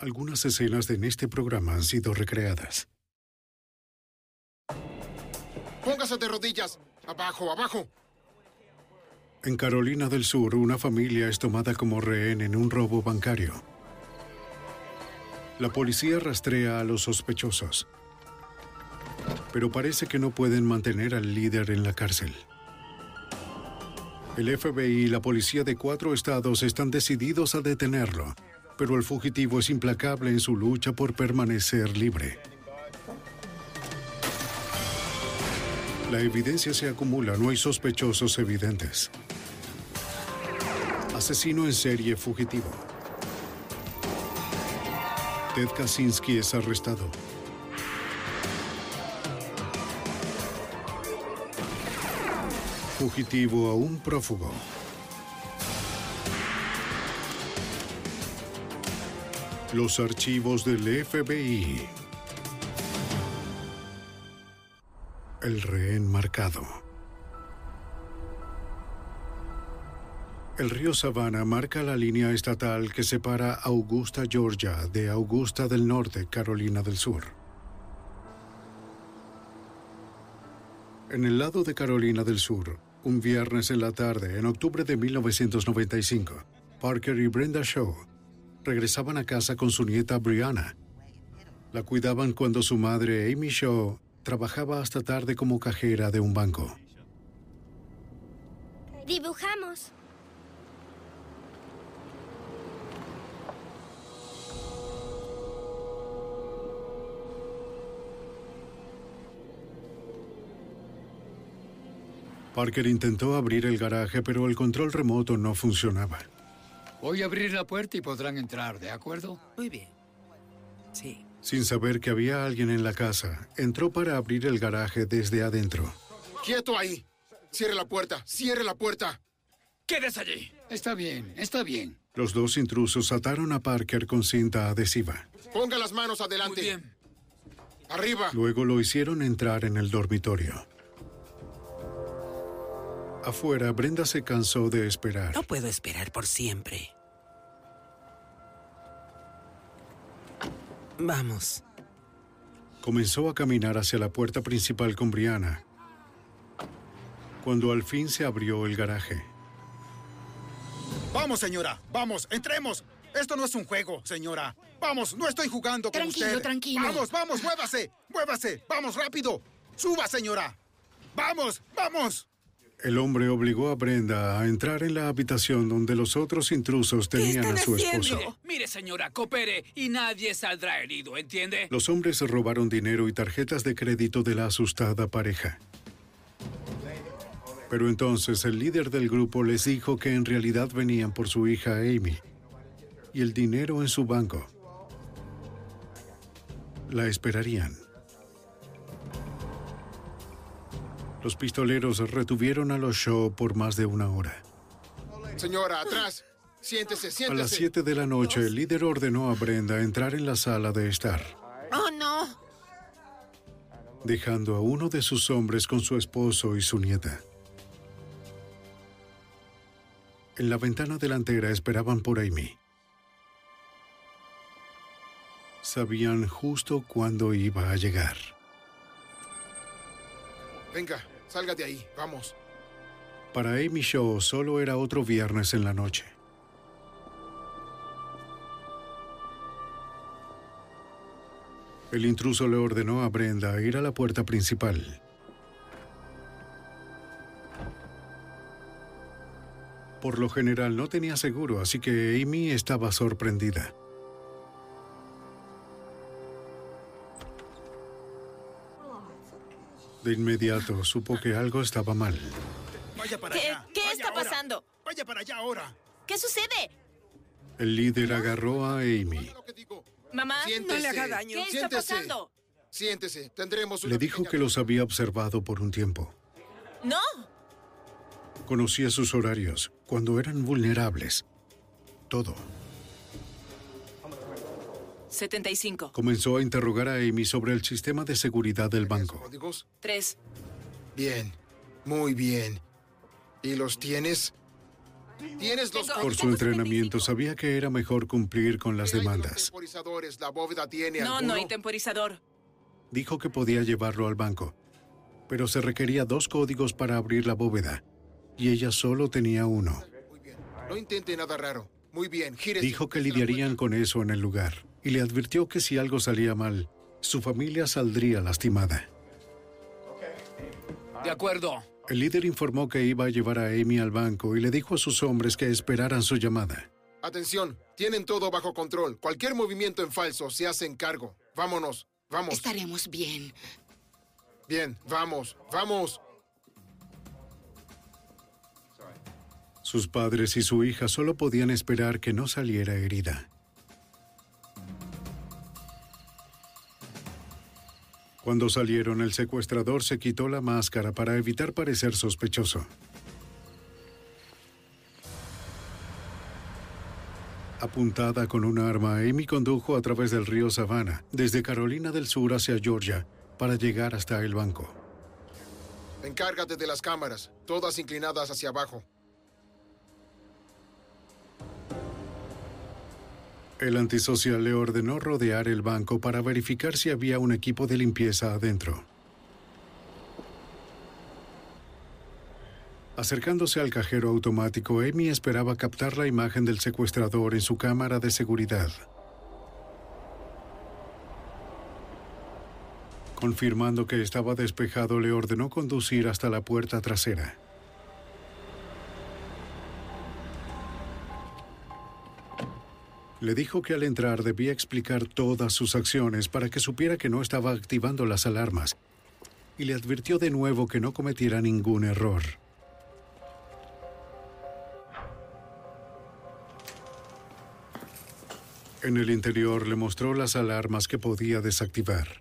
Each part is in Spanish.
Algunas escenas de en este programa han sido recreadas. Póngase de rodillas. Abajo, abajo. En Carolina del Sur, una familia es tomada como rehén en un robo bancario. La policía rastrea a los sospechosos, pero parece que no pueden mantener al líder en la cárcel. El FBI y la policía de cuatro estados están decididos a detenerlo, pero el fugitivo es implacable en su lucha por permanecer libre. La evidencia se acumula, no hay sospechosos evidentes. Asesino en serie fugitivo. Ted Kaczynski es arrestado. Fugitivo a un prófugo. Los archivos del FBI. El rehén marcado. El río Savannah marca la línea estatal que separa Augusta, Georgia, de Augusta del Norte, Carolina del Sur. En el lado de Carolina del Sur, un viernes en la tarde, en octubre de 1995, Parker y Brenda Shaw regresaban a casa con su nieta Brianna. La cuidaban cuando su madre, Amy Shaw, trabajaba hasta tarde como cajera de un banco. Dibujamos. Parker intentó abrir el garaje, pero el control remoto no funcionaba. Voy a abrir la puerta y podrán entrar, ¿de acuerdo? Muy bien. Sí. Sin saber que había alguien en la casa, entró para abrir el garaje desde adentro. ¡Quieto ahí! ¡Cierre la puerta! ¡Cierre la puerta! ¡Quédese allí! Está bien, está bien. Los dos intrusos ataron a Parker con cinta adhesiva. Ponga las manos adelante. Muy bien. Arriba. Luego lo hicieron entrar en el dormitorio. Afuera, Brenda se cansó de esperar. No puedo esperar por siempre. Vamos. Comenzó a caminar hacia la puerta principal con Brianna. Cuando al fin se abrió el garaje. Vamos, señora. Vamos, entremos. Esto no es un juego, señora. Vamos, no estoy jugando con Tranquilo, usted. tranquilo. Vamos, vamos, muévase. Muévase. Vamos, rápido. Suba, señora. Vamos, vamos. El hombre obligó a Brenda a entrar en la habitación donde los otros intrusos tenían a su haciendo? esposo. Mire, señora, coopere y nadie saldrá herido, ¿entiende? Los hombres robaron dinero y tarjetas de crédito de la asustada pareja. Pero entonces el líder del grupo les dijo que en realidad venían por su hija Amy y el dinero en su banco. La esperarían. Los pistoleros retuvieron a los Shaw por más de una hora. Señora, atrás. Siéntese, siéntese. A las 7 de la noche, el líder ordenó a Brenda entrar en la sala de estar, ¡Oh, no! dejando a uno de sus hombres con su esposo y su nieta. En la ventana delantera esperaban por Amy. Sabían justo cuándo iba a llegar. Venga, sálgate ahí, vamos. Para Amy Shaw solo era otro viernes en la noche. El intruso le ordenó a Brenda ir a la puerta principal. Por lo general no tenía seguro, así que Amy estaba sorprendida. De inmediato supo que algo estaba mal. Vaya para ¿Qué- allá. qué Vaya está ahora. pasando? Vaya para allá ahora. ¿Qué sucede? El líder agarró a Amy. Mamá, Siéntese. no le haga daño. ¿Qué está Siéntese. pasando? Siéntese. Tendremos una Le dijo pequeña- que los había observado por un tiempo. No. Conocía sus horarios, cuando eran vulnerables. Todo. 75. Comenzó a interrogar a Amy sobre el sistema de seguridad del banco. ¿Códigos? 3. Bien. Muy bien. ¿Y los tienes? ¿Tienes los Por su entrenamiento 75. sabía que era mejor cumplir con las ¿Qué hay de los demandas. temporizadores? ¿La bóveda tiene No, alguno? no hay temporizador. Dijo que podía llevarlo al banco, pero se requería dos códigos para abrir la bóveda, y ella solo tenía uno. Muy bien. No intente nada raro. Muy bien. Gírese. Dijo que lidiarían con eso en el lugar, y le advirtió que si algo salía mal, su familia saldría lastimada. De acuerdo. El líder informó que iba a llevar a Amy al banco y le dijo a sus hombres que esperaran su llamada. Atención. Tienen todo bajo control. Cualquier movimiento en falso se hace en cargo. Vámonos. Vamos. Estaremos bien. Bien. Vamos. Vamos. Sus padres y su hija solo podían esperar que no saliera herida. Cuando salieron, el secuestrador se quitó la máscara para evitar parecer sospechoso. Apuntada con un arma, Amy condujo a través del río Savannah, desde Carolina del Sur hacia Georgia, para llegar hasta el banco. Encárgate de las cámaras. Todas inclinadas hacia abajo. El antisocial le ordenó rodear el banco para verificar si había un equipo de limpieza adentro. Acercándose al cajero automático, Amy esperaba captar la imagen del secuestrador en su cámara de seguridad. Confirmando que estaba despejado, le ordenó conducir hasta la puerta trasera. Le dijo que al entrar debía explicar todas sus acciones para que supiera que no estaba activando las alarmas y le advirtió de nuevo que no cometiera ningún error. En el interior le mostró las alarmas que podía desactivar.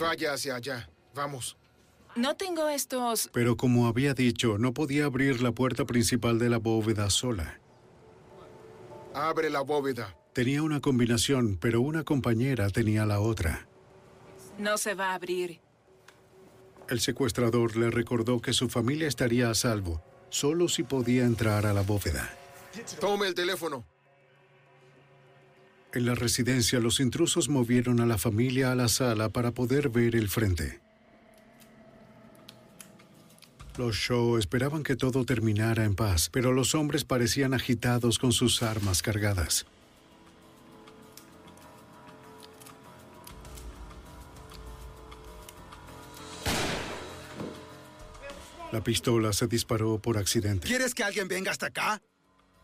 Vaya hacia allá. Vamos. No tengo estos. Pero como había dicho, no podía abrir la puerta principal de la bóveda sola. Abre la bóveda. Tenía una combinación, pero una compañera tenía la otra. No se va a abrir. El secuestrador le recordó que su familia estaría a salvo, solo si podía entrar a la bóveda. Tome el teléfono. En la residencia, los intrusos movieron a la familia a la sala para poder ver el frente. Los Shaw esperaban que todo terminara en paz, pero los hombres parecían agitados con sus armas cargadas. La pistola se disparó por accidente. ¿Quieres que alguien venga hasta acá?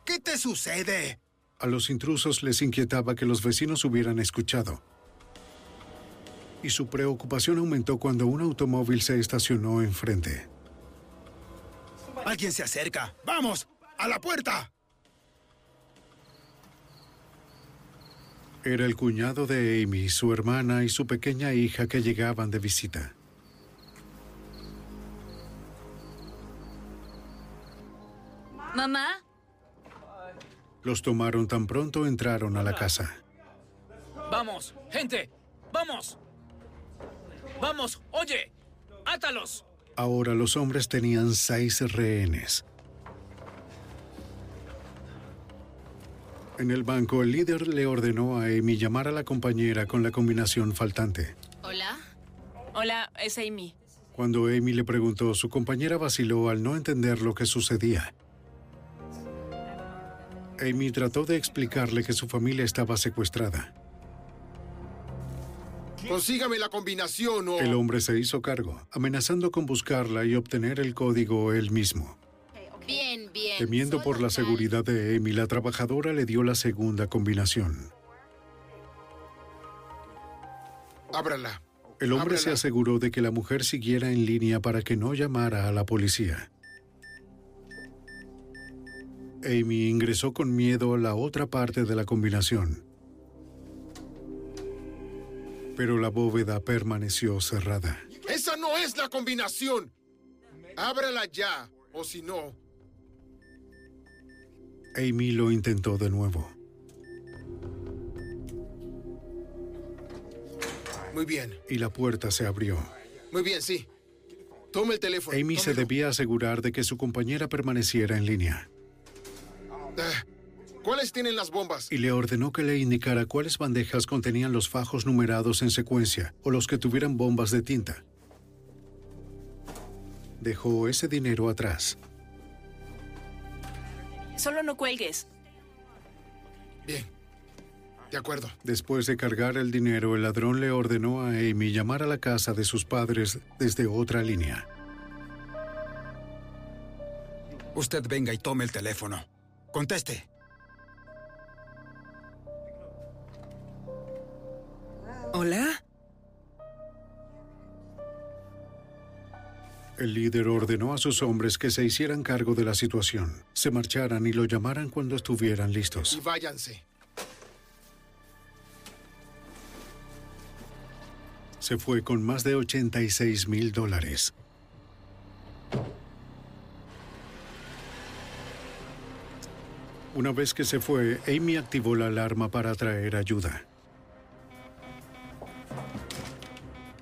¿Qué te sucede? A los intrusos les inquietaba que los vecinos hubieran escuchado. Y su preocupación aumentó cuando un automóvil se estacionó enfrente. Alguien se acerca. ¡Vamos! ¡A la puerta! Era el cuñado de Amy, su hermana y su pequeña hija que llegaban de visita. Mamá, Los tomaron tan pronto entraron a la casa. Vamos, gente. Vamos. Vamos, oye. Átalos. Ahora los hombres tenían seis rehenes. En el banco, el líder le ordenó a Amy llamar a la compañera con la combinación faltante. hola. Hola, es Amy. Cuando Amy le preguntó, su compañera vaciló al no entender lo que sucedía. Amy trató de explicarle que su familia estaba secuestrada. Consígame la combinación o... El hombre se hizo cargo, amenazando con buscarla y obtener el código él mismo. Bien, bien. Temiendo por la seguridad de Amy, la trabajadora le dio la segunda combinación. Ábrala. El hombre se aseguró de que la mujer siguiera en línea para que no llamara a la policía. Amy ingresó con miedo a la otra parte de la combinación. Pero la bóveda permaneció cerrada. ¡Esa no es la combinación! Ábrala ya, o si no... Amy lo intentó de nuevo. Muy bien, y la puerta se abrió. muy bien, sí. Tome el teléfono. Amy se debía asegurar de que su compañera permaneciera en línea Ah, ¿Cuáles tienen las bombas? y le ordenó que le indicara cuáles bandejas contenían los fajos numerados en secuencia o los que tuvieran bombas de tinta. Dejó ese dinero atrás. Solo no cuelgues. Bien. De acuerdo. Después de cargar el dinero, el ladrón le ordenó a Amy llamar a la casa de sus padres desde otra línea. Usted venga y tome el teléfono. Conteste. ¿Hola? El líder ordenó a sus hombres que se hicieran cargo de la situación, se marcharan y lo llamaran cuando estuvieran listos. Y váyanse. Se fue con más de 86 mil dólares. Una vez que se fue, Amy activó la alarma para traer ayuda.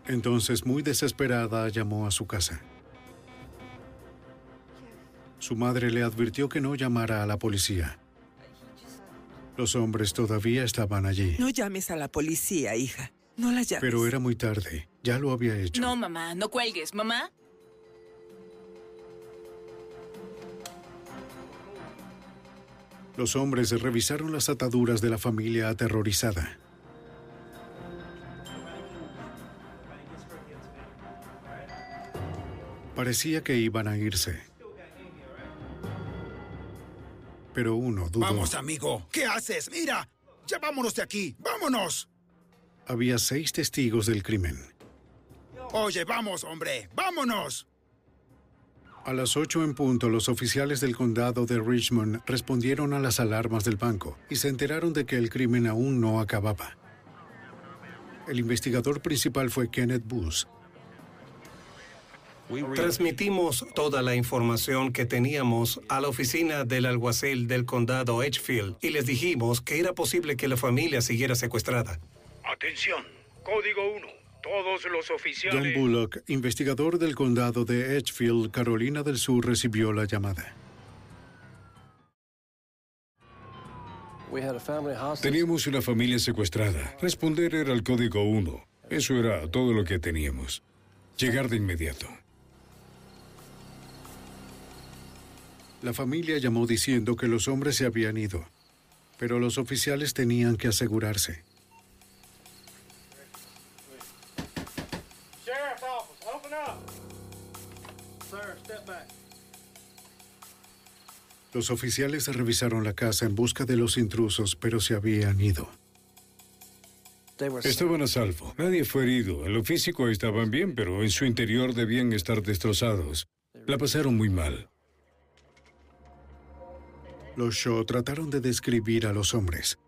Entonces, muy desesperada, llamó a su casa. Su madre le advirtió que no llamara a la policía. Los hombres todavía estaban allí, No llames a la policía, hija. No la llames. pero era muy tarde. Ya lo había hecho. No, mamá, no cuelgues. ¿Mamá? Los hombres revisaron las ataduras de la familia aterrorizada. Parecía que iban a irse. Pero uno dudó. Vamos, amigo. ¿Qué haces? Mira. Ya vámonos de aquí. Vámonos. Había seis testigos del crimen. Oye, vamos, hombre. Vámonos. A las ocho en punto, los oficiales del condado de Richmond respondieron a las alarmas del banco y se enteraron de que el crimen aún no acababa. El investigador principal fue Kenneth Booth. Transmitimos toda la información que teníamos a la oficina del alguacil del condado Edgefield y les dijimos que era posible que la familia siguiera secuestrada. Atención, código 1. Todos los John oficiales... Bullock, investigador del condado de Edgefield, Carolina del Sur, recibió la llamada. Teníamos una familia secuestrada. Responder era el código 1. Eso era todo lo que teníamos. Llegar de inmediato. La familia llamó diciendo que los hombres se habían ido, pero los oficiales tenían que asegurarse. Sheriff's office, open up. Sir, step back. Los oficiales revisaron la casa en busca de los intrusos, pero se habían ido. Estaban a salvo. Nadie fue herido. En lo físico estaban bien, pero en su interior debían estar destrozados. La pasaron muy mal. Los Shaw trataron de describir a los hombres.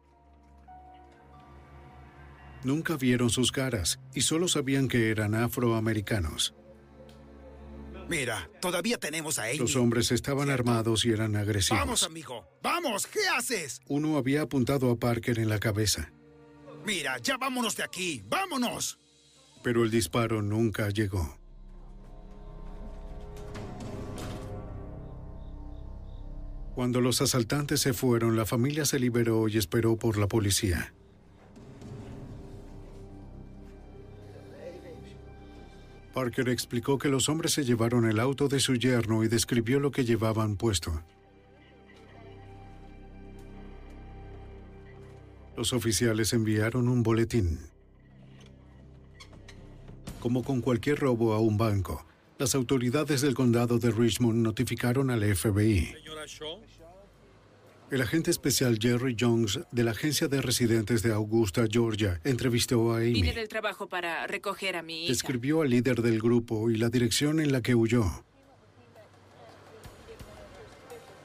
Nunca vieron sus caras y solo sabían que eran afroamericanos. Mira, todavía tenemos a Amy. Los hombres estaban armados y eran Vamos, agresivos. amigo. Vamos, ¿qué haces? Uno había apuntado a Parker en la cabeza, Mira, ya vámonos de aquí. Vámonos. pero el disparo nunca llegó. Cuando los asaltantes se fueron, la familia se liberó y esperó por la policía. Parker explicó que los hombres se llevaron el auto de su yerno y describió lo que llevaban puesto. Los oficiales enviaron un boletín. Como con cualquier robo a un banco, las autoridades del condado de Richmond notificaron al FBI. El agente especial Jerry Jones de la agencia de residentes de Augusta, Georgia, entrevistó a Amy. Vine del trabajo para recoger a mi hija. Describió al líder del grupo y la dirección en la que huyó.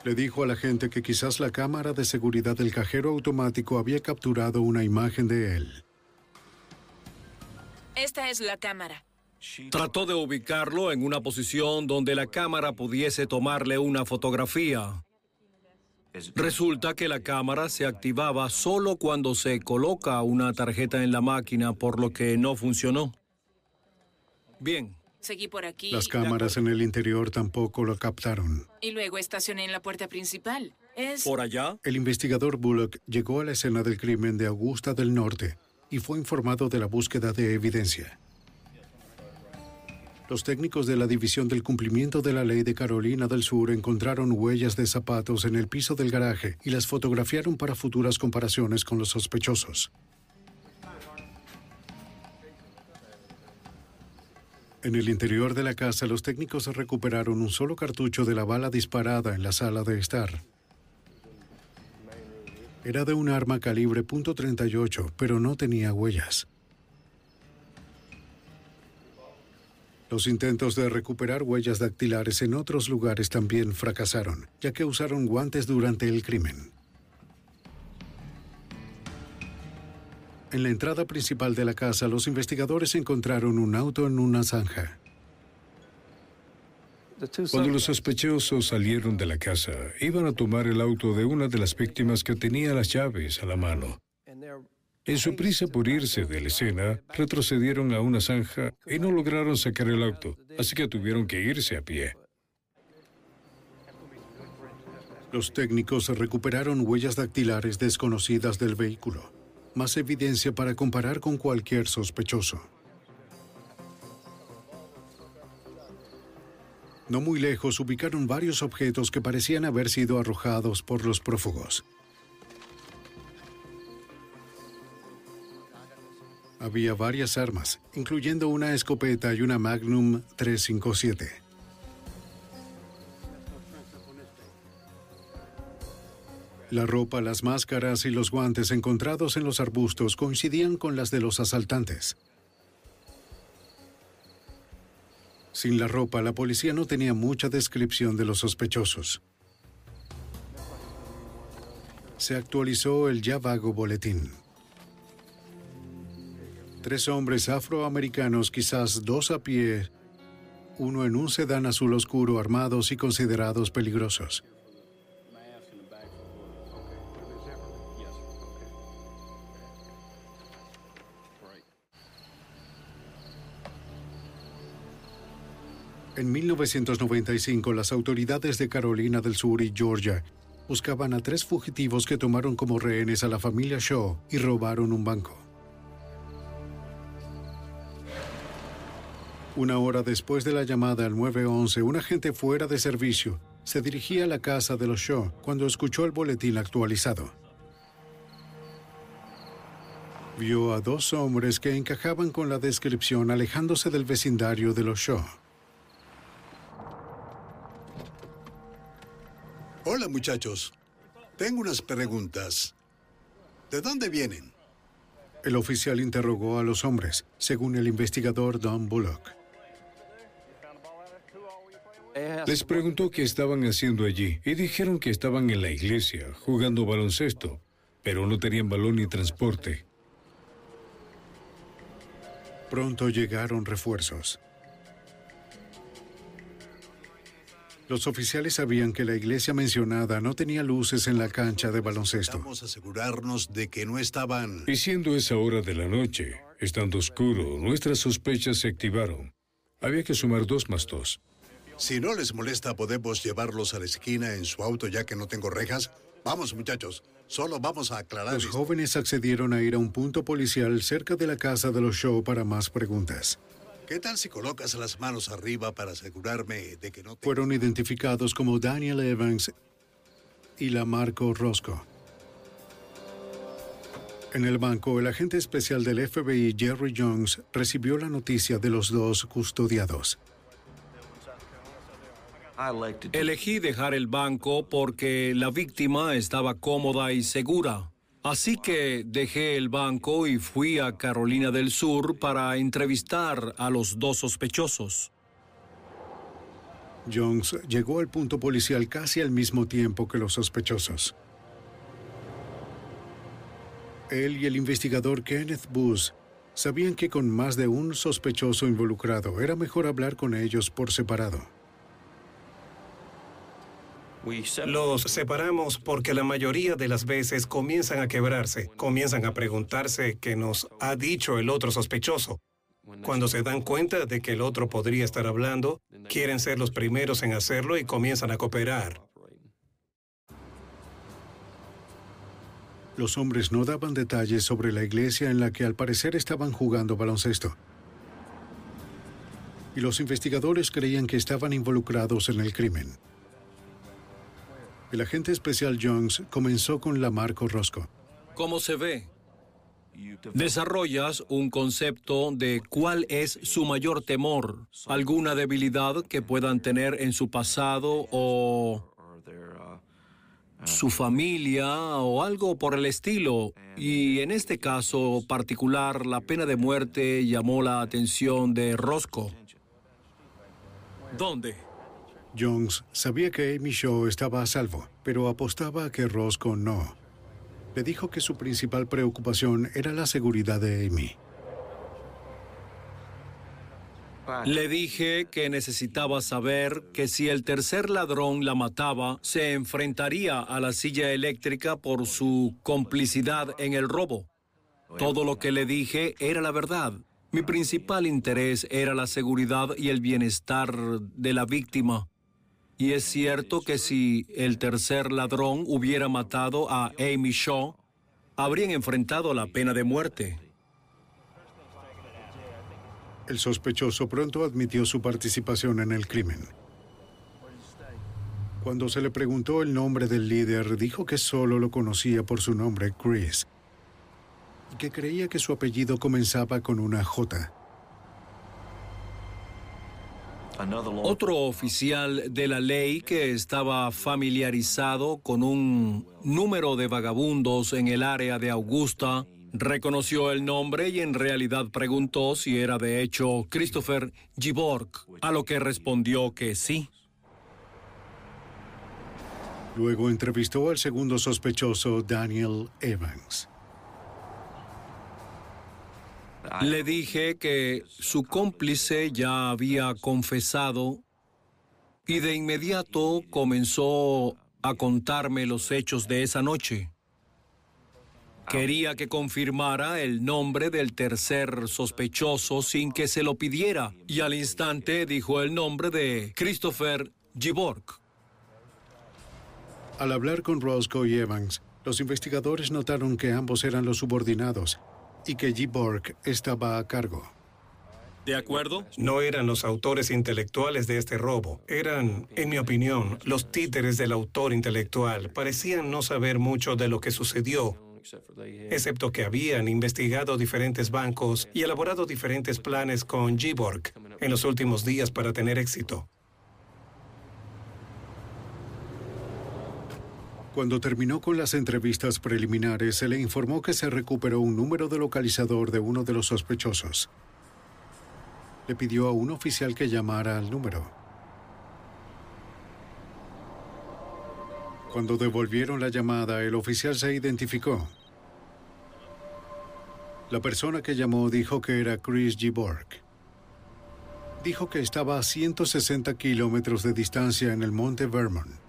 Le dijo a la gente que quizás la cámara de seguridad del cajero automático había capturado una imagen de él. Esta es la cámara. Trató de ubicarlo en una posición donde la cámara pudiese tomarle una fotografía. Resulta que la cámara se activaba solo cuando se coloca una tarjeta en la máquina, por lo que no funcionó. Bien. Seguí por aquí. Las cámaras en el interior tampoco lo captaron. Y luego estacioné en la puerta principal. Es... ¿Por allá? El investigador Bullock llegó a la escena del crimen de Augusta del Norte y fue informado de la búsqueda de evidencia. Los técnicos de la División del Cumplimiento de la Ley de Carolina del Sur encontraron huellas de zapatos en el piso del garaje y las fotografiaron para futuras comparaciones con los sospechosos. En el interior de la casa, los técnicos recuperaron un solo cartucho de la bala disparada en la sala de estar. Era de un arma calibre .38, pero no tenía huellas. Los intentos de recuperar huellas dactilares en otros lugares también fracasaron, ya que usaron guantes durante el crimen. En la entrada principal de la casa, los investigadores encontraron un auto en una zanja. Cuando los sospechosos salieron de la casa, iban a tomar el auto de una de las víctimas que tenía las llaves a la mano. En su prisa por irse de la escena, retrocedieron a una zanja y no lograron sacar el auto, así que tuvieron que irse a pie. Los técnicos recuperaron huellas dactilares desconocidas del vehículo, más evidencia para comparar con cualquier sospechoso. No muy lejos ubicaron varios objetos que parecían haber sido arrojados por los prófugos. Había varias armas, incluyendo una escopeta y una Magnum 357. La ropa, las máscaras y los guantes encontrados en los arbustos coincidían con las de los asaltantes. Sin la ropa, la policía no tenía mucha descripción de los sospechosos. Se actualizó el ya vago boletín. Tres hombres afroamericanos, quizás dos a pie, uno en un sedán azul oscuro, armados y considerados peligrosos. En 1995, las autoridades de Carolina del Sur y Georgia buscaban a tres fugitivos que tomaron como rehenes a la familia Shaw y robaron un banco. Una hora después de la llamada al 911, un agente fuera de servicio se dirigía a la casa de los Shaw cuando escuchó el boletín actualizado. Vio a dos hombres que encajaban con la descripción alejándose del vecindario de los Shaw. Hola muchachos, tengo unas preguntas. ¿De dónde vienen? El oficial interrogó a los hombres, según el investigador Don Bullock. Les preguntó qué estaban haciendo allí y dijeron que estaban en la iglesia jugando baloncesto, pero no tenían balón ni transporte. Pronto llegaron refuerzos. Los oficiales sabían que la iglesia mencionada no tenía luces en la cancha de baloncesto. Vamos a asegurarnos de que no estaban... Y siendo esa hora de la noche, estando oscuro, nuestras sospechas se activaron. Había que sumar dos más dos. Si no les molesta, podemos llevarlos a la esquina en su auto ya que no tengo rejas. Vamos, muchachos. Solo vamos a aclarar. Los jóvenes accedieron a ir a un punto policial cerca de la casa de los show para más preguntas. ¿Qué tal si colocas las manos arriba para asegurarme de que no te... Fueron identificados como Daniel Evans y la Marco Roscoe. En el banco, el agente especial del FBI, Jerry Jones, recibió la noticia de los dos custodiados. Elegí dejar el banco porque la víctima estaba cómoda y segura. Así que dejé el banco y fui a Carolina del Sur para entrevistar a los dos sospechosos. Jones llegó al punto policial casi al mismo tiempo que los sospechosos. Él y el investigador Kenneth Booth sabían que con más de un sospechoso involucrado era mejor hablar con ellos por separado. Los separamos porque la mayoría de las veces comienzan a quebrarse, comienzan a preguntarse qué nos ha dicho el otro sospechoso. Cuando se dan cuenta de que el otro podría estar hablando, quieren ser los primeros en hacerlo y comienzan a cooperar. Los hombres no daban detalles sobre la iglesia en la que al parecer estaban jugando baloncesto. Y los investigadores creían que estaban involucrados en el crimen. El agente especial Jones comenzó con la Marco Rosco. ¿Cómo se ve? Desarrollas un concepto de cuál es su mayor temor, alguna debilidad que puedan tener en su pasado o su familia o algo por el estilo. Y en este caso particular, la pena de muerte llamó la atención de Roscoe. ¿Dónde? Jones sabía que Amy Shaw estaba a salvo, pero apostaba a que Roscoe no. Le dijo que su principal preocupación era la seguridad de Amy. Le dije que necesitaba saber que si el tercer ladrón la mataba, se enfrentaría a la silla eléctrica por su complicidad en el robo. Todo lo que le dije era la verdad. Mi principal interés era la seguridad y el bienestar de la víctima. Y es cierto que si el tercer ladrón hubiera matado a Amy Shaw, habrían enfrentado la pena de muerte. El sospechoso pronto admitió su participación en el crimen. Cuando se le preguntó el nombre del líder, dijo que solo lo conocía por su nombre, Chris, y que creía que su apellido comenzaba con una J. Otro oficial de la ley que estaba familiarizado con un número de vagabundos en el área de Augusta reconoció el nombre y en realidad preguntó si era de hecho Christopher Giborg, a lo que respondió que sí. Luego entrevistó al segundo sospechoso, Daniel Evans. Le dije que su cómplice ya había confesado y de inmediato comenzó a contarme los hechos de esa noche. Quería que confirmara el nombre del tercer sospechoso sin que se lo pidiera y al instante dijo el nombre de Christopher Giborg. Al hablar con Roscoe y Evans, los investigadores notaron que ambos eran los subordinados y que Giborg estaba a cargo. ¿De acuerdo? No eran los autores intelectuales de este robo. Eran, en mi opinión, los títeres del autor intelectual. Parecían no saber mucho de lo que sucedió excepto que habían investigado diferentes bancos y elaborado diferentes planes con Giborg en los últimos días para tener éxito. Cuando terminó con las entrevistas preliminares, se le informó que se recuperó un número de localizador de uno de los sospechosos. Le pidió a un oficial que llamara al número. Cuando devolvieron la llamada, el oficial se identificó. La persona que llamó dijo que era Chris Giborg. Dijo que estaba a 160 kilómetros de distancia en el monte Vermont.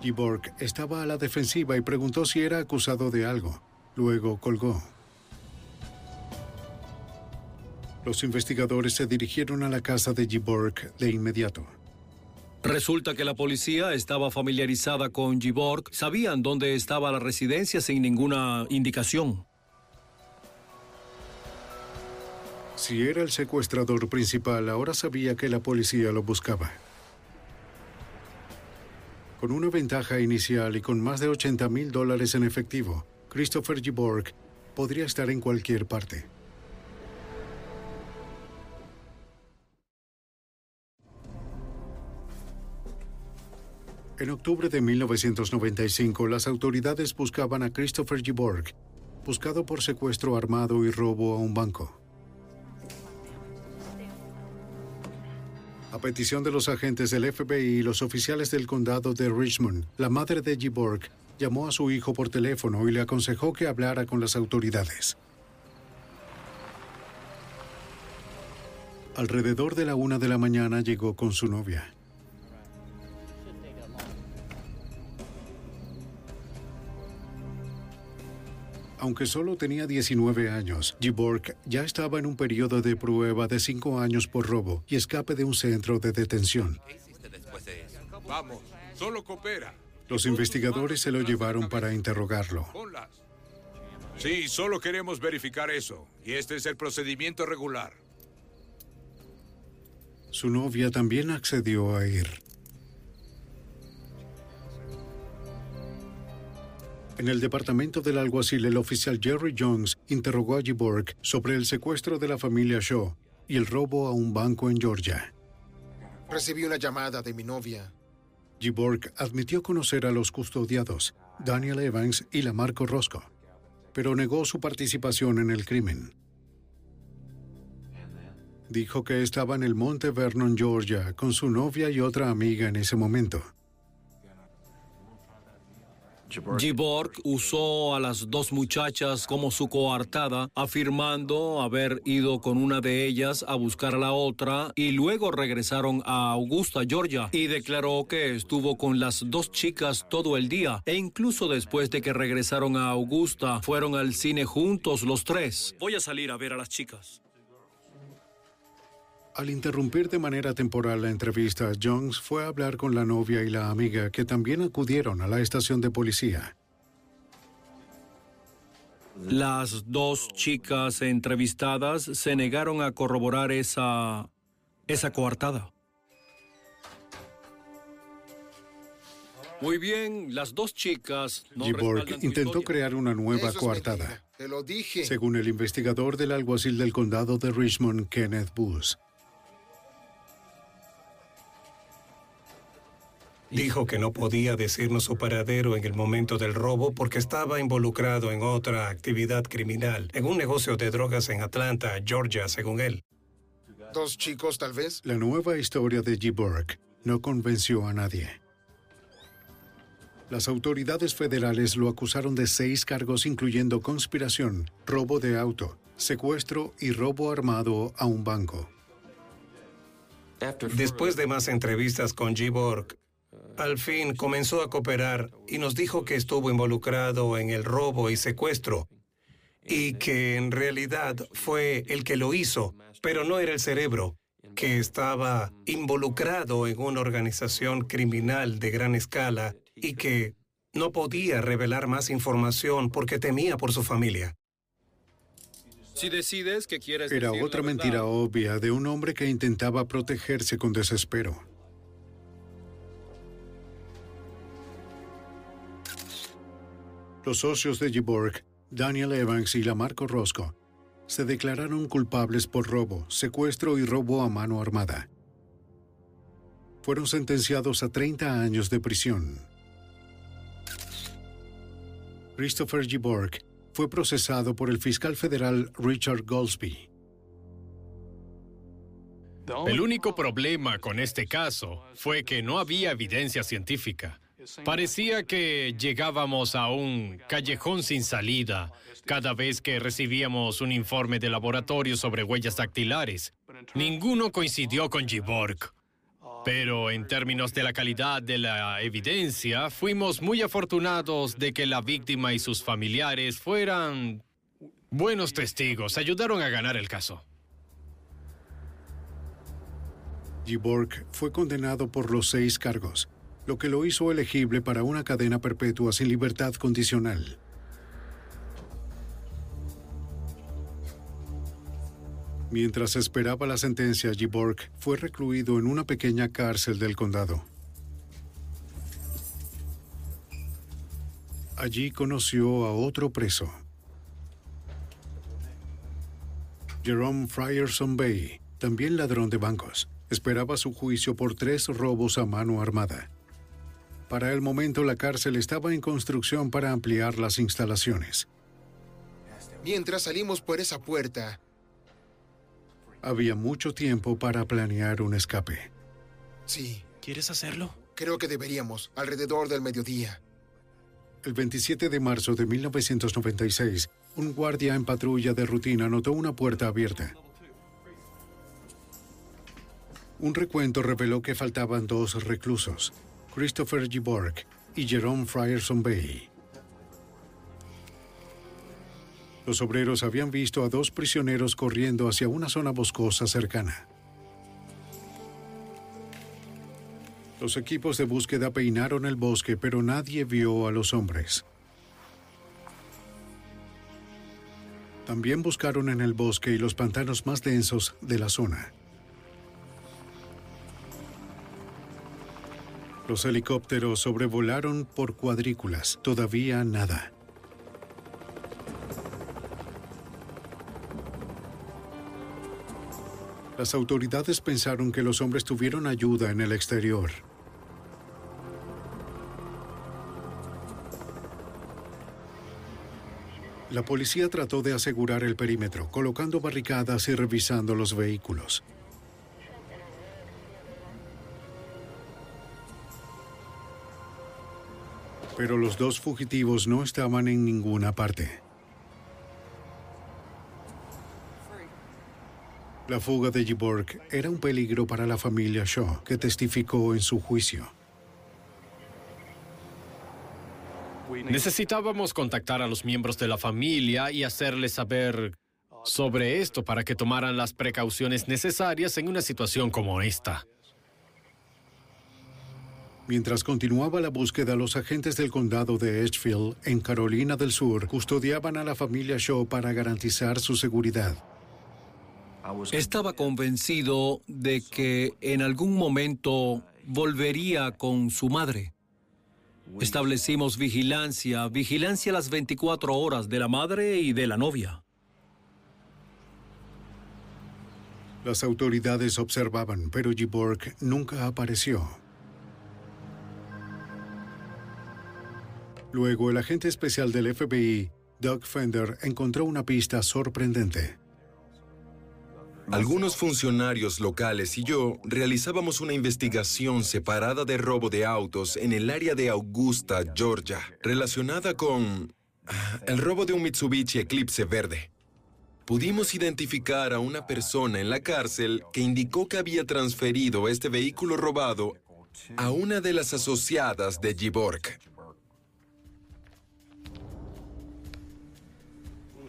Giborg estaba a la defensiva y preguntó si era acusado de algo. Luego colgó. Los investigadores se dirigieron a la casa de Giborg de inmediato. Resulta que la policía estaba familiarizada con Giborg, sabían dónde estaba la residencia sin ninguna indicación. Si era el secuestrador principal, ahora sabía que la policía lo buscaba. Con una ventaja inicial y con más de 80 mil dólares en efectivo, Christopher Giborg podría estar en cualquier parte. En octubre de 1995, las autoridades buscaban a Christopher Giborg, buscado por secuestro armado y robo a un banco. A petición de los agentes del FBI y los oficiales del condado de Richmond, la madre de Giborg llamó a su hijo por teléfono y le aconsejó que hablara con las autoridades. Alrededor de la una de la mañana llegó con su novia. Aunque solo tenía 19 años, Giborg ya estaba en un periodo de prueba de cinco años por robo y escape de un centro de detención. Vamos, solo coopera. Los investigadores se lo llevaron para interrogarlo. Sí, solo queremos verificar eso. Y este es el procedimiento regular. Su novia también accedió a ir. En el departamento del alguacil, el oficial Jerry Jones interrogó a Giborg sobre el secuestro de la familia Shaw y el robo a un banco en Georgia. Recibí una llamada de mi novia. Giborg admitió conocer a los custodiados, Daniel Evans y la Marco Roscoe, pero negó su participación en el crimen. Dijo que estaba en el Monte Vernon, Georgia, con su novia y otra amiga en ese momento. Giborg usó a las dos muchachas como su coartada, afirmando haber ido con una de ellas a buscar a la otra y luego regresaron a Augusta, Georgia, y declaró que estuvo con las dos chicas todo el día e incluso después de que regresaron a Augusta fueron al cine juntos los tres. Voy a salir a ver a las chicas. Al interrumpir de manera temporal la entrevista, Jones fue a hablar con la novia y la amiga que también acudieron a la estación de policía. Las dos chicas entrevistadas se negaron a corroborar esa esa coartada. Muy bien, las dos chicas. No Giborg intentó crear una nueva coartada. Te lo dije. Según el investigador del alguacil del condado de Richmond, Kenneth Booth. Dijo que no podía decirnos su paradero en el momento del robo porque estaba involucrado en otra actividad criminal, en un negocio de drogas en Atlanta, Georgia, según él. Dos chicos, tal vez. La nueva historia de Giborg no convenció a nadie. Las autoridades federales lo acusaron de seis cargos incluyendo conspiración, robo de auto, secuestro y robo armado a un banco. Después de más entrevistas con Giborg, al fin comenzó a cooperar y nos dijo que estuvo involucrado en el robo y secuestro y que en realidad fue el que lo hizo, pero no era el cerebro, que estaba involucrado en una organización criminal de gran escala y que no podía revelar más información porque temía por su familia. Si decides que quieres Era decir otra mentira obvia de un hombre que intentaba protegerse con desespero. Los socios de Giborg, Daniel Evans y la Marco Roscoe, se declararon culpables por robo, secuestro y robo a mano armada. Fueron sentenciados a 30 años de prisión. Christopher Giborg fue procesado por el fiscal federal Richard Goldsby. El único problema con este caso fue que no había evidencia científica. Parecía que llegábamos a un callejón sin salida cada vez que recibíamos un informe de laboratorio sobre huellas dactilares. Ninguno coincidió con Giborg. Pero en términos de la calidad de la evidencia, fuimos muy afortunados de que la víctima y sus familiares fueran buenos testigos. Ayudaron a ganar el caso. Giborg fue condenado por los seis cargos, lo que lo hizo elegible para una cadena perpetua sin libertad condicional. Mientras esperaba la sentencia, Giborg fue recluido en una pequeña cárcel del condado. Allí conoció a otro preso. Jerome Frierson Bay, también ladrón de bancos, esperaba su juicio por tres robos a mano armada. Para el momento la cárcel estaba en construcción para ampliar las instalaciones. Mientras salimos por esa puerta, había mucho tiempo para planear un escape. Sí. ¿Quieres hacerlo? Creo que deberíamos, alrededor del mediodía. El 27 de marzo de 1996, un guardia en patrulla de rutina notó una puerta abierta. Un recuento reveló que faltaban dos reclusos, Christopher G. Y Jerome Frierson Bay. Los obreros habían visto a dos prisioneros corriendo hacia una zona boscosa cercana. Los equipos de búsqueda peinaron el bosque, pero nadie vio a los hombres. También buscaron en el bosque y los pantanos más densos de la zona. Los helicópteros sobrevolaron por cuadrículas. Todavía nada. Las autoridades pensaron que los hombres tuvieron ayuda en el exterior. La policía trató de asegurar el perímetro, colocando barricadas y revisando los vehículos. Pero los dos fugitivos no estaban en ninguna parte. La fuga de Giborg era un peligro para la familia Shaw, que testificó en su juicio. Necesitábamos contactar a los miembros de la familia y hacerles saber sobre esto para que tomaran las precauciones necesarias en una situación como esta. Mientras continuaba la búsqueda, los agentes del condado de Edgefield, en Carolina del Sur, custodiaban a la familia Shaw para garantizar su seguridad. Estaba convencido de que en algún momento volvería con su madre. Establecimos vigilancia, vigilancia las 24 horas de la madre y de la novia. Las autoridades observaban, pero Giborg nunca apareció. Luego, el agente especial del FBI, Doug Fender, encontró una pista sorprendente. Algunos funcionarios locales y yo realizábamos una investigación separada de robo de autos en el área de Augusta, Georgia, relacionada con ah, el robo de un Mitsubishi Eclipse verde. Pudimos identificar a una persona en la cárcel que indicó que había transferido este vehículo robado a una de las asociadas de Giborg.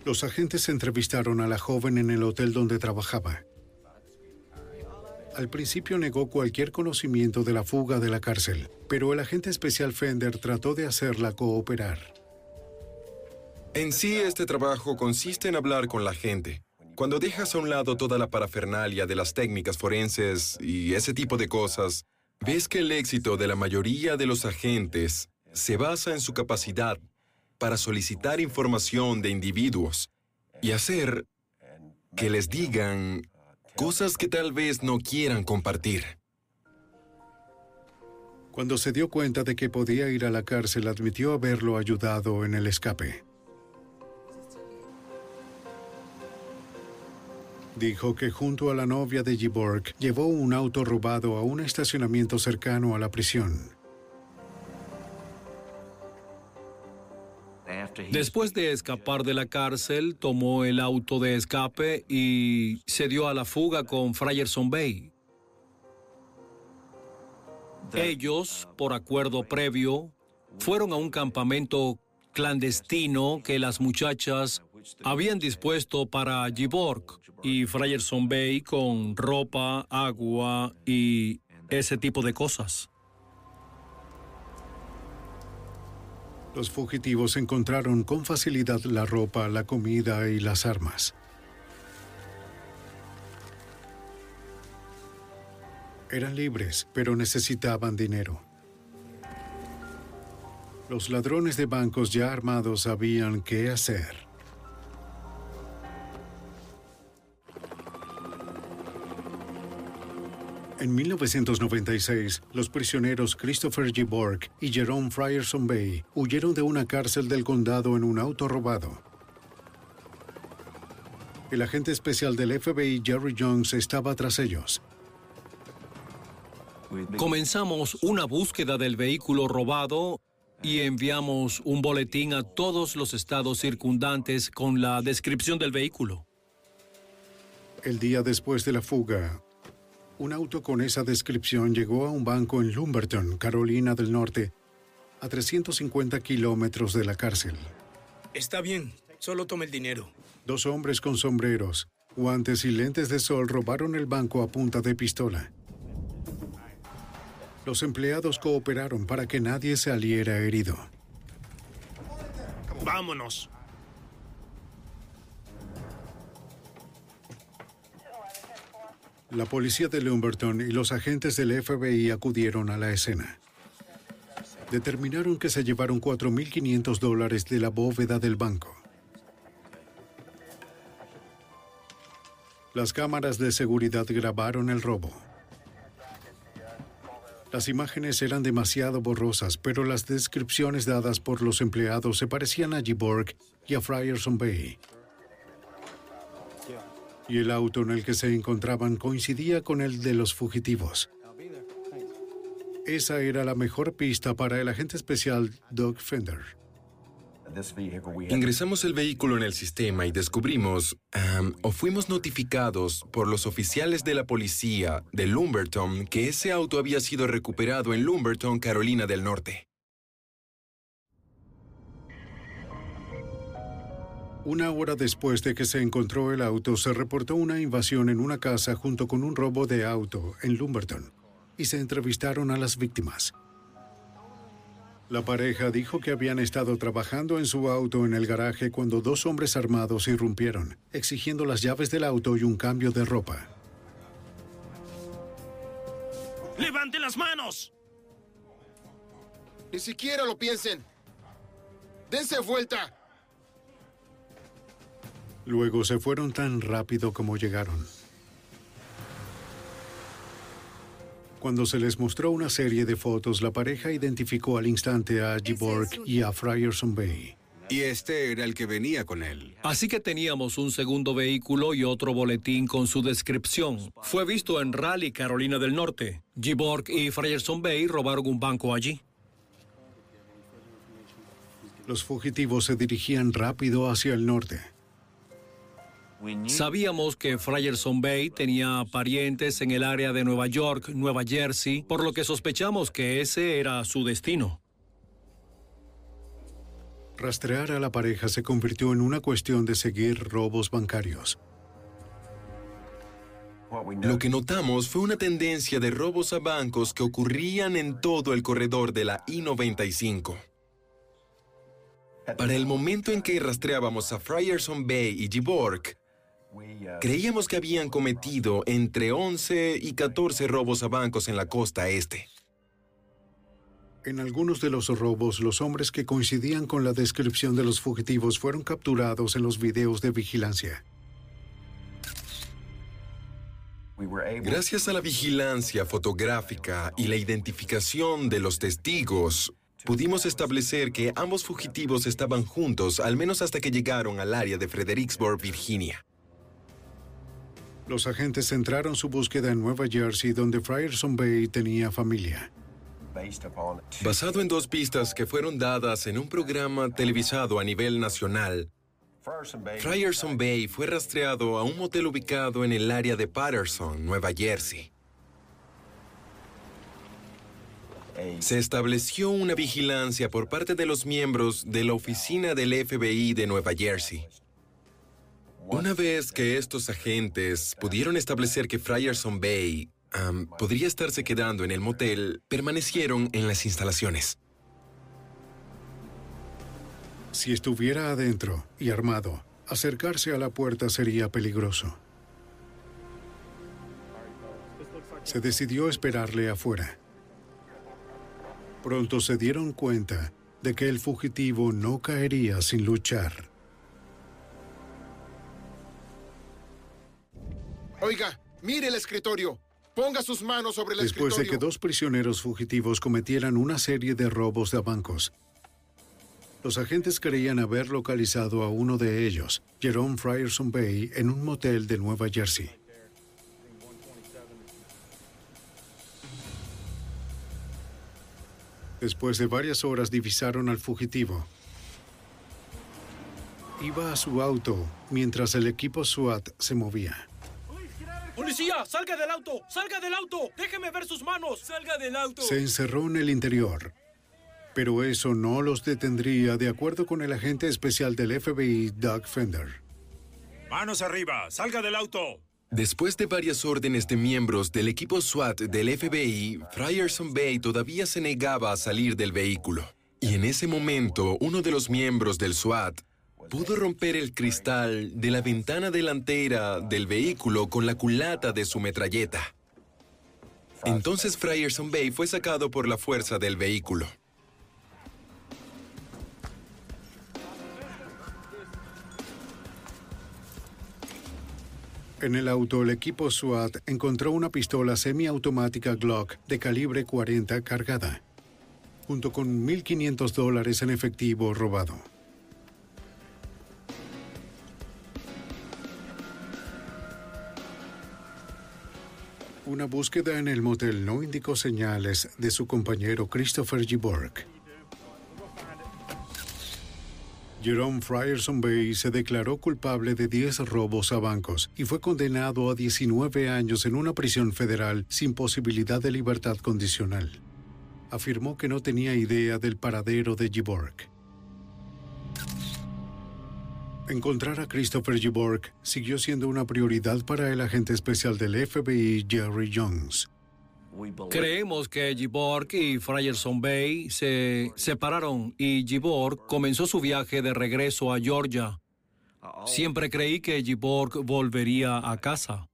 Los agentes entrevistaron a la joven en el hotel donde trabajaba. Al principio negó cualquier conocimiento de la fuga de la cárcel, pero el agente especial Fender trató de hacerla cooperar. En sí, este trabajo consiste en hablar con la gente. Cuando dejas a un lado toda la parafernalia de las técnicas forenses y ese tipo de cosas, ves que el éxito de la mayoría de los agentes se basa en su capacidad para solicitar información de individuos y hacer que les digan cosas que tal vez no quieran compartir. Cuando se dio cuenta de que podía ir a la cárcel, admitió haberlo ayudado en el escape. Dijo que junto a la novia de Giborg llevó un auto robado a un estacionamiento cercano a la prisión. Después de escapar de la cárcel, tomó el auto de escape y se dio a la fuga con Frierson Bay. Ellos, por acuerdo previo, fueron a un campamento clandestino que las muchachas habían dispuesto para Giborg y Frierson Bay con ropa, agua y ese tipo de cosas. Los fugitivos encontraron con facilidad la ropa, la comida y las armas. Eran libres, pero necesitaban dinero. Los ladrones de bancos ya armados sabían qué hacer. En 1996, los prisioneros Christopher G. Bork y Jerome Frierson Bay huyeron de una cárcel del condado en un auto robado. El agente especial del FBI, Jerry Jones, estaba tras ellos. Comenzamos una búsqueda del vehículo robado y enviamos un boletín a todos los estados circundantes con la descripción del vehículo. El día después de la fuga, un auto con esa descripción llegó a un banco en Lumberton, Carolina del Norte, a 350 kilómetros de la cárcel. Está bien, solo tome el dinero. Dos hombres con sombreros, guantes y lentes de sol robaron el banco a punta de pistola. Los empleados cooperaron para que nadie saliera herido. Vámonos. La policía de Lumberton y los agentes del FBI acudieron a la escena. Determinaron que se llevaron 4.500 dólares de la bóveda del banco. Las cámaras de seguridad grabaron el robo. Las imágenes eran demasiado borrosas, pero las descripciones dadas por los empleados se parecían a Giborg y a Frierson Bay y el auto en el que se encontraban coincidía con el de los fugitivos. Esa era la mejor pista para el agente especial Doug Fender. Ingresamos el vehículo en el sistema y descubrimos, o fuimos notificados por los oficiales de la policía de Lumberton que ese auto había sido recuperado en Lumberton, Carolina del Norte. Una hora después de que se encontró el auto, se reportó una invasión en una casa junto con un robo de auto en Lumberton y se entrevistaron a las víctimas. La pareja dijo que habían estado trabajando en su auto en el garaje cuando dos hombres armados irrumpieron, exigiendo las llaves del auto y un cambio de ropa. ¡Levanten las manos! Ni siquiera lo piensen. ¡Dense vuelta! Luego se fueron tan rápido como llegaron. Cuando se les mostró una serie de fotos, la pareja identificó al instante a Giborg y a Frierson Bay. Y este era el que venía con él. Así que teníamos un segundo vehículo y otro boletín con su descripción. Fue visto en Raleigh, Carolina del Norte. Giborg y Frierson Bay robaron un banco allí. Los fugitivos se dirigían rápido hacia el norte. Sabíamos que Frierson Bay tenía parientes en el área de Nueva York, Nueva Jersey, por lo que sospechamos que ese era su destino. Rastrear a la pareja se convirtió en una cuestión de seguir robos bancarios. Lo que notamos fue una tendencia de robos a bancos que ocurrían en todo el corredor de la I-95. Para el momento en que rastreábamos a Frierson Bay y Giborg, Creíamos que habían cometido entre 11 y 14 robos a bancos en la costa este. En algunos de los robos, los hombres que coincidían con la descripción de los fugitivos fueron capturados en los videos de vigilancia. Gracias a la vigilancia fotográfica y la identificación de los testigos, pudimos establecer que ambos fugitivos estaban juntos al menos hasta que llegaron al área de Fredericksburg, Virginia. Los agentes centraron su búsqueda en Nueva Jersey, donde Frierson Bay tenía familia. Basado en dos pistas que fueron dadas en un programa televisado a nivel nacional, Frierson Bay fue rastreado a un motel ubicado en el área de Patterson, Nueva Jersey. Se estableció una vigilancia por parte de los miembros de la oficina del FBI de Nueva Jersey. Una vez que estos agentes pudieron establecer que Frierson Bay podría estarse quedando en el motel, permanecieron en las instalaciones. Si estuviera adentro y armado, acercarse a la puerta sería peligroso. Se decidió esperarle afuera. Pronto se dieron cuenta de que el fugitivo no caería sin luchar. Oiga, mire el escritorio. Ponga sus manos sobre el Después de que dos prisioneros fugitivos cometieran una serie de robos de bancos, los agentes creían haber localizado a uno de ellos, Jerome Frierson Bay, en un motel de Nueva Jersey. Después de varias horas divisaron al fugitivo. Iba a su auto mientras el equipo SWAT se movía. ¡Policía! ¡Salga del auto! ¡Salga del auto! ¡Déjeme ver sus manos! ¡Salga del auto! Se encerró en el interior. Pero eso no los detendría, de acuerdo con el agente especial del FBI, Doug Fender. ¡Manos arriba! ¡Salga del auto! Después de varias órdenes de miembros del equipo SWAT del FBI, Frierson Bay todavía se negaba a salir del vehículo. Y en ese momento, uno de los miembros del SWAT pudo romper el cristal de la ventana delantera del vehículo con la culata de su metralleta. Entonces Frierson Bay fue sacado por la fuerza del vehículo. En el auto, el equipo SWAT encontró una pistola semiautomática Glock de calibre 40 cargada, junto con 1.500 dólares en efectivo robado. Una búsqueda en el motel no indicó señales de su compañero Christopher G. Jerome Frierson Bay se declaró culpable de 10 robos a bancos y fue condenado a 19 años en una prisión federal sin posibilidad de libertad condicional. Afirmó que no tenía idea del paradero de Giborg. Encontrar a Christopher Giborg siguió siendo una prioridad para el agente especial del FBI Jerry Jones. Creemos que Giborg y Frierson Bay se separaron y Giborg comenzó su viaje de regreso a Georgia. Siempre creí que Giborg volvería a casa.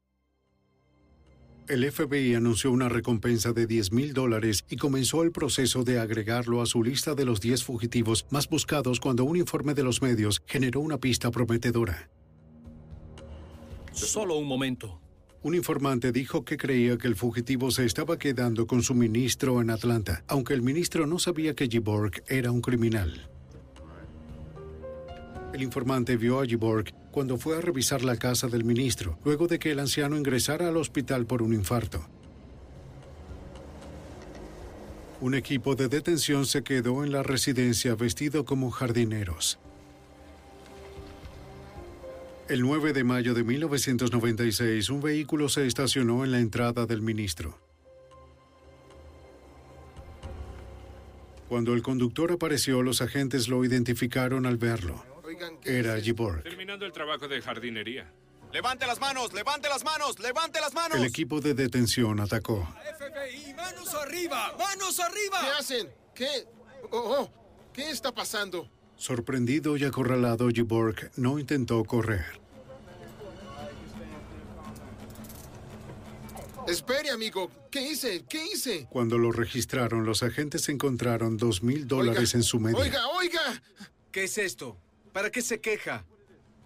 El FBI anunció una recompensa de 10 mil dólares y comenzó el proceso de agregarlo a su lista de los 10 fugitivos más buscados cuando un informe de los medios generó una pista prometedora. Solo un momento. Un informante dijo que creía que el fugitivo se estaba quedando con su ministro en Atlanta, aunque el ministro no sabía que Giborg era un criminal. El informante vio a Giborg cuando fue a revisar la casa del ministro, luego de que el anciano ingresara al hospital por un infarto. Un equipo de detención se quedó en la residencia vestido como jardineros. El 9 de mayo de 1996, un vehículo se estacionó en la entrada del ministro. Cuando el conductor apareció, los agentes lo identificaron al verlo. Era Giborg. Terminando el trabajo de jardinería. ¡Levante las manos! ¡Levante las manos! ¡Levante las manos! El equipo de detención atacó. FBI, manos arriba, manos arriba. ¿Qué hacen? ¿Qué? Oh, oh, ¿Qué está pasando? Sorprendido y acorralado, Giborg no intentó correr. Espere, amigo. ¿Qué hice? ¿Qué hice? Cuando lo registraron, los agentes encontraron dos mil dólares en su medio. Oiga, oiga. ¿Qué es esto? ¿Para qué se queja?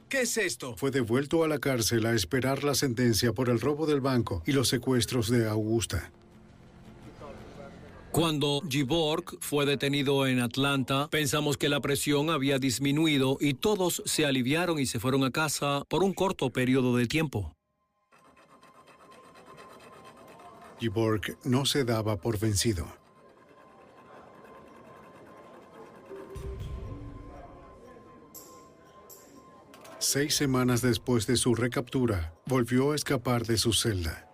¿Qué es esto? Fue devuelto a la cárcel a esperar la sentencia por el robo del banco y los secuestros de Augusta. Cuando Giborg fue detenido en Atlanta, pensamos que la presión había disminuido y todos se aliviaron y se fueron a casa por un corto periodo de tiempo. Giborg no se daba por vencido. Seis semanas después de su recaptura, volvió a escapar de su celda.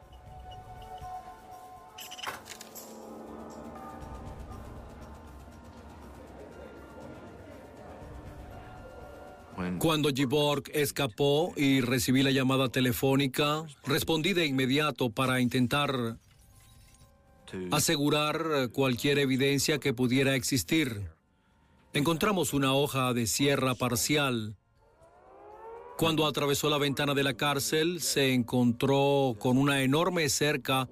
Cuando Giborg escapó y recibí la llamada telefónica, respondí de inmediato para intentar asegurar cualquier evidencia que pudiera existir. Encontramos una hoja de sierra parcial. Cuando atravesó la ventana de la cárcel, se encontró con una enorme cerca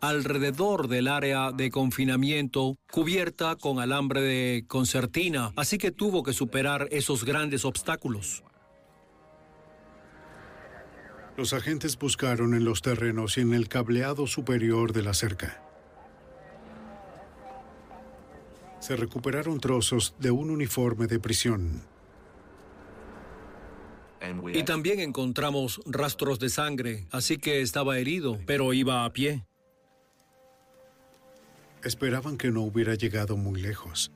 alrededor del área de confinamiento cubierta con alambre de concertina, así que tuvo que superar esos grandes obstáculos. Los agentes buscaron en los terrenos y en el cableado superior de la cerca. Se recuperaron trozos de un uniforme de prisión. Y también encontramos rastros de sangre, así que estaba herido, pero iba a pie. Esperaban que no hubiera llegado muy lejos.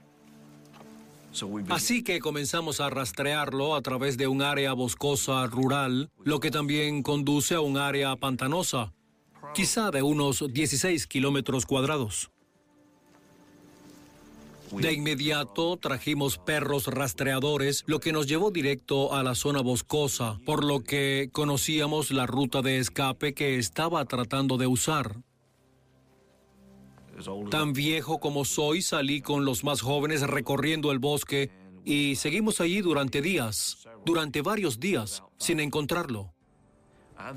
Así que comenzamos a rastrearlo a través de un área boscosa rural, lo que también conduce a un área pantanosa, quizá de unos 16 kilómetros cuadrados. De inmediato trajimos perros rastreadores, lo que nos llevó directo a la zona boscosa, por lo que conocíamos la ruta de escape que estaba tratando de usar. Tan viejo como soy, salí con los más jóvenes recorriendo el bosque y seguimos allí durante días, durante varios días, sin encontrarlo.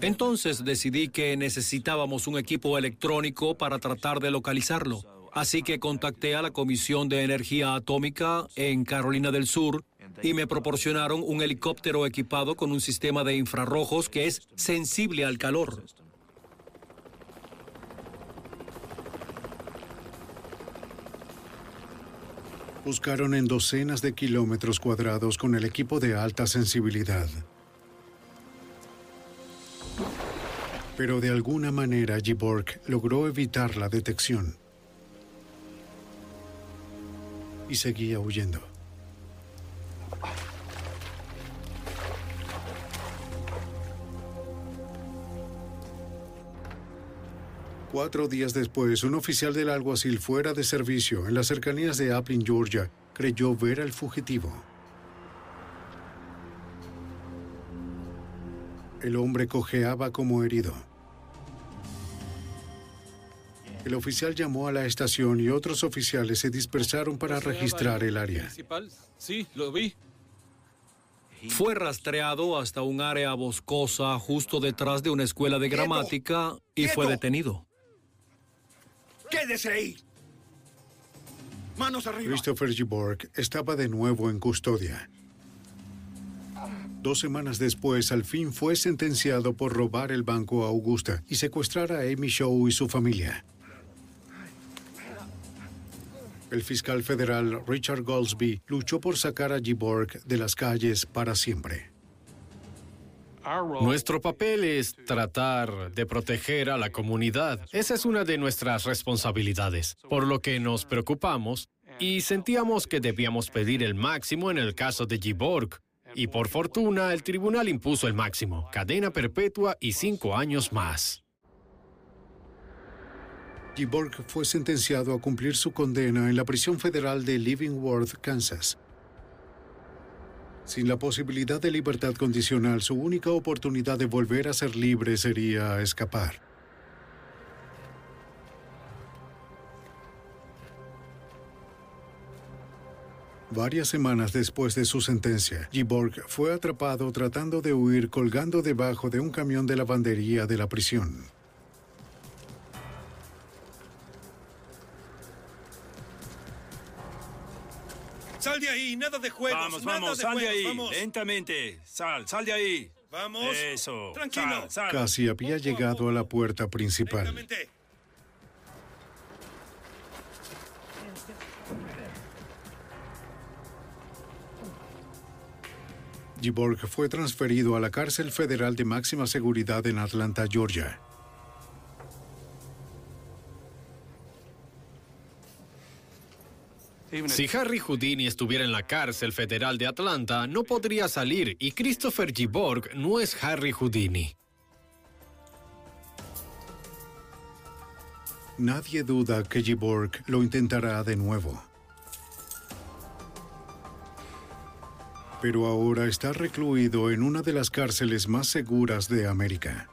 Entonces decidí que necesitábamos un equipo electrónico para tratar de localizarlo. Así que contacté a la Comisión de Energía Atómica en Carolina del Sur y me proporcionaron un helicóptero equipado con un sistema de infrarrojos que es sensible al calor. Buscaron en docenas de kilómetros cuadrados con el equipo de alta sensibilidad. Pero de alguna manera Giborg logró evitar la detección. Y seguía huyendo. Cuatro días después, un oficial del alguacil fuera de servicio en las cercanías de Appling, Georgia, creyó ver al fugitivo. El hombre cojeaba como herido. El oficial llamó a la estación y otros oficiales se dispersaron para registrar el área. Sí, lo vi. Fue rastreado hasta un área boscosa justo detrás de una escuela de gramática y fue detenido. ¡Quédese ahí! ¡Manos arriba! Christopher Giborg estaba de nuevo en custodia. Dos semanas después, al fin fue sentenciado por robar el banco a Augusta y secuestrar a Amy Shaw y su familia. El fiscal federal Richard Goldsby luchó por sacar a Giborg de las calles para siempre. Nuestro papel es tratar de proteger a la comunidad. Esa es una de nuestras responsabilidades, por lo que nos preocupamos y sentíamos que debíamos pedir el máximo en el caso de Giborg. Y por fortuna, el tribunal impuso el máximo, cadena perpetua y cinco años más. Giborg fue sentenciado a cumplir su condena en la prisión federal de Livingworth, Kansas. Sin la posibilidad de libertad condicional, su única oportunidad de volver a ser libre sería escapar. Varias semanas después de su sentencia, Giborg fue atrapado tratando de huir colgando debajo de un camión de lavandería de la prisión. ¡Sal de ahí! ¡Nada de juegos! Vamos, nada vamos, de sal de ahí. vamos. Lentamente. Sal, sal de ahí. Vamos. Eso. Tranquilo. Sal, sal. Casi había llegado a la puerta principal. Lentamente. Giborg fue transferido a la cárcel federal de máxima seguridad en Atlanta, Georgia. Si Harry Houdini estuviera en la cárcel federal de Atlanta, no podría salir y Christopher Giborg no es Harry Houdini. Nadie duda que Giborg lo intentará de nuevo. Pero ahora está recluido en una de las cárceles más seguras de América.